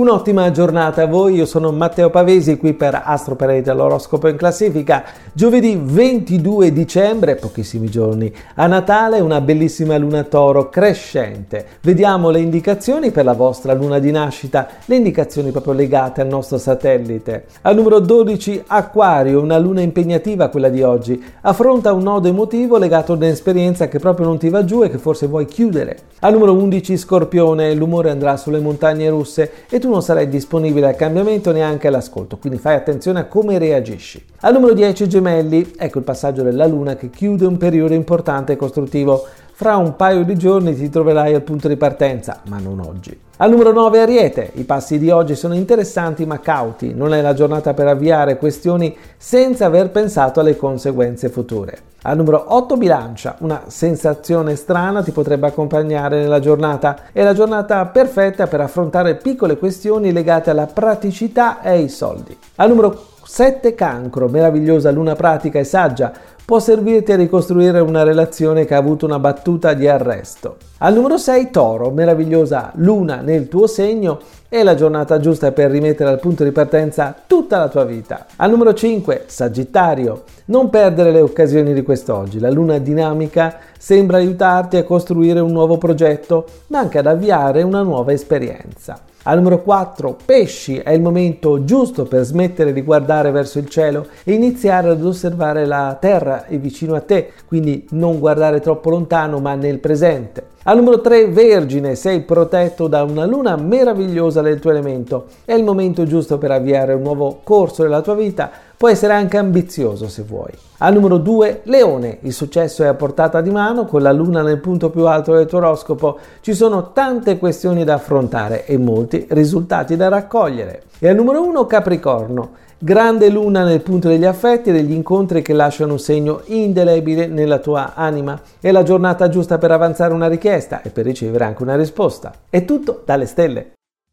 Un'ottima giornata a voi, io sono Matteo Pavesi qui per Astro Parade l'oroscopo in classifica. Giovedì 22 dicembre, pochissimi giorni, a Natale una bellissima luna toro crescente. Vediamo le indicazioni per la vostra luna di nascita, le indicazioni proprio legate al nostro satellite. Al numero 12 Aquario, una luna impegnativa quella di oggi, affronta un nodo emotivo legato ad un'esperienza che proprio non ti va giù e che forse vuoi chiudere. Al numero 11 Scorpione, l'umore andrà sulle montagne russe e tu non sarai disponibile al cambiamento neanche all'ascolto, quindi fai attenzione a come reagisci. Al numero 10 gemelli, ecco il passaggio della luna che chiude un periodo importante e costruttivo. Fra un paio di giorni ti troverai al punto di partenza, ma non oggi. Al numero 9 Ariete, i passi di oggi sono interessanti ma cauti, non è la giornata per avviare questioni senza aver pensato alle conseguenze future. Al numero 8 Bilancia, una sensazione strana ti potrebbe accompagnare nella giornata, è la giornata perfetta per affrontare piccole questioni legate alla praticità e ai soldi. Al numero 7 Cancro, meravigliosa luna pratica e saggia, può servirti a ricostruire una relazione che ha avuto una battuta di arresto. Al numero 6 Toro, meravigliosa luna nel tuo segno, è la giornata giusta per rimettere al punto di partenza tutta la tua vita. Al numero 5 Sagittario, non perdere le occasioni di quest'oggi. La luna dinamica sembra aiutarti a costruire un nuovo progetto, ma anche ad avviare una nuova esperienza. Al numero 4, pesci, è il momento giusto per smettere di guardare verso il cielo e iniziare ad osservare la terra vicino a te, quindi non guardare troppo lontano ma nel presente. Al numero 3, Vergine, sei protetto da una luna meravigliosa del tuo elemento. È il momento giusto per avviare un nuovo corso della tua vita. Puoi essere anche ambizioso se vuoi. Al numero 2, Leone, il successo è a portata di mano, con la luna nel punto più alto del tuo oroscopo. Ci sono tante questioni da affrontare e molti risultati da raccogliere. E al numero 1, Capricorno. Grande luna nel punto degli affetti e degli incontri che lasciano un segno indelebile nella tua anima. È la giornata giusta per avanzare una richiesta e per ricevere anche una risposta. È tutto dalle stelle.